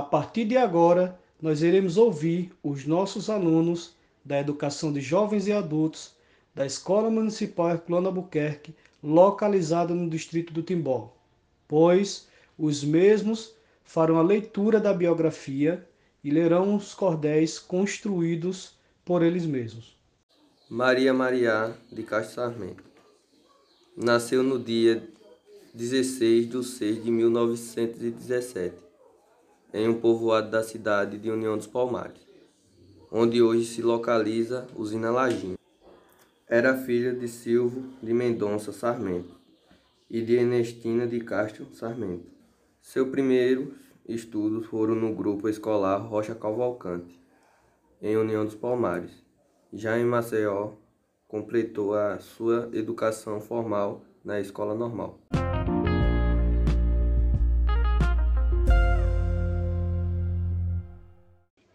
A partir de agora, nós iremos ouvir os nossos alunos da Educação de Jovens e Adultos da Escola Municipal Herculano Albuquerque, localizada no distrito do Timbó, pois os mesmos farão a leitura da biografia e lerão os cordéis construídos por eles mesmos. Maria Maria de Castro Sarmento. Nasceu no dia 16 de 6 de 1917, em um povoado da cidade de União dos Palmares, onde hoje se localiza Usina Lajinha. Era filha de Silvio de Mendonça Sarmento e de Ernestina de Castro Sarmento. Seus primeiros estudos foram no grupo escolar Rocha Cavalcante, em União dos Palmares. Já em Maceió, completou a sua educação formal na escola normal.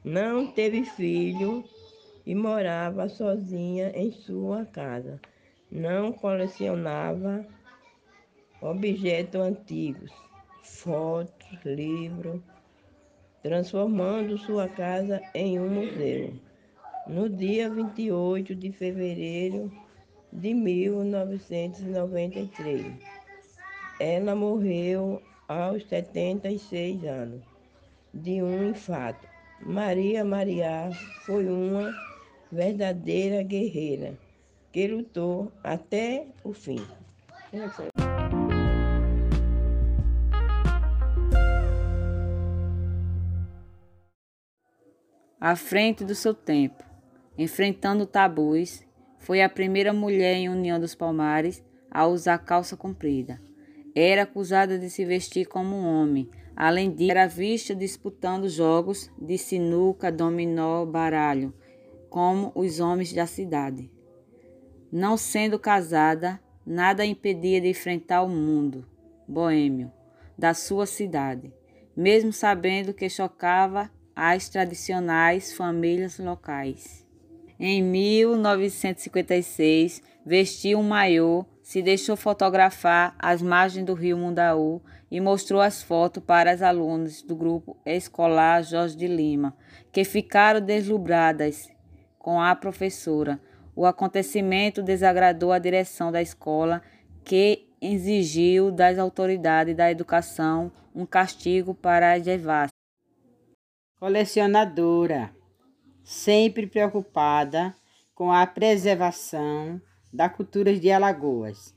Não teve filho e morava sozinha em sua casa. Não colecionava objetos antigos, fotos, livros, transformando sua casa em um museu. No dia 28 de fevereiro de 1993, ela morreu aos 76 anos de um infarto. Maria Maria foi uma verdadeira guerreira que lutou até o fim. À frente do seu tempo, enfrentando tabus, foi a primeira mulher em União dos Palmares a usar calça comprida. Era acusada de se vestir como um homem, além disso, era vista disputando jogos de sinuca, dominó, baralho como os homens da cidade. Não sendo casada, nada a impedia de enfrentar o mundo boêmio da sua cidade, mesmo sabendo que chocava as tradicionais famílias locais. Em 1956, vestiu um maiô, se deixou fotografar às margens do rio Mundaú e mostrou as fotos para as alunas do grupo escolar Jorge de Lima, que ficaram deslumbradas com a professora. O acontecimento desagradou a direção da escola, que exigiu das autoridades da educação um castigo para as devastas. Colecionadora, sempre preocupada com a preservação da cultura de Alagoas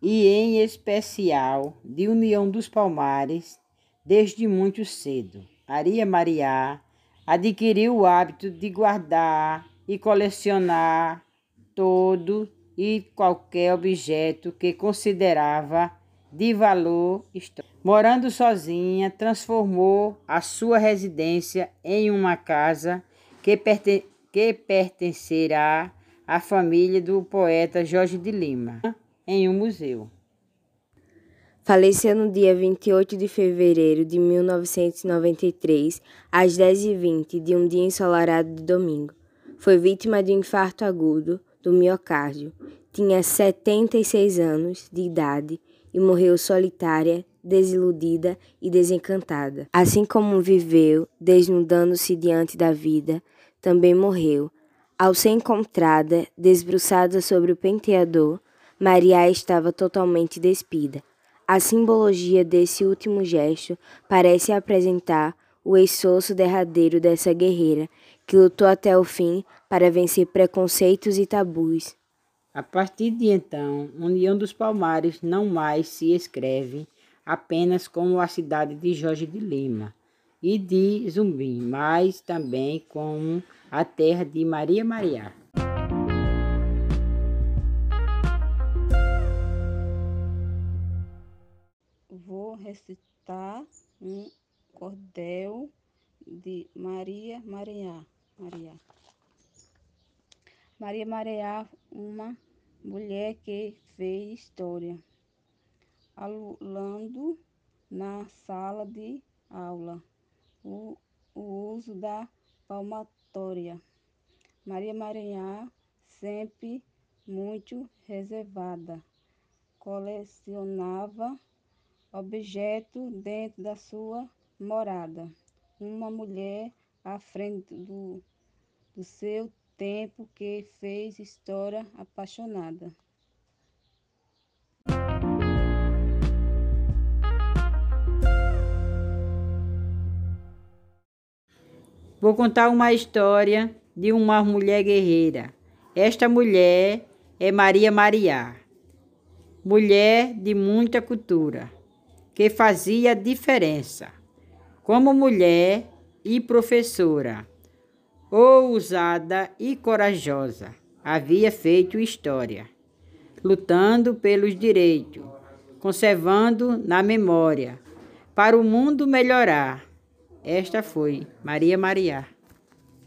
e, em especial, de União dos Palmares, desde muito cedo. Maria Maria adquiriu o hábito de guardar e colecionar todo e qualquer objeto que considerava de valor histórico. Morando sozinha, transformou a sua residência em uma casa que, perten que pertencerá à família do poeta Jorge de Lima, em um museu. Faleceu no dia 28 de fevereiro de 1993, às 10h20 de um dia ensolarado de domingo. Foi vítima de um infarto agudo do miocárdio. Tinha 76 anos de idade e morreu solitária, desiludida e desencantada. Assim como viveu, desnudando-se diante da vida, também morreu. Ao ser encontrada, desbruçada sobre o penteador, Maria estava totalmente despida. A simbologia desse último gesto parece apresentar o esforço derradeiro dessa guerreira que lutou até o fim para vencer preconceitos e tabus. A partir de então, União dos Palmares não mais se escreve apenas como a cidade de Jorge de Lima e de Zumbi, mas também como a terra de Maria Maria. Vou recitar um cordel de Maria Maria. Maria. Maria Maria, uma mulher que fez história, alulando na sala de aula o, o uso da palmatória. Maria Maria, sempre muito reservada, colecionava objetos dentro da sua morada uma mulher à frente do, do seu tempo que fez história apaixonada. Vou contar uma história de uma mulher guerreira. Esta mulher é Maria Mariá, mulher de muita cultura, que fazia diferença. Como mulher e professora, ousada e corajosa, havia feito história, lutando pelos direitos, conservando na memória, para o mundo melhorar esta foi Maria Maria.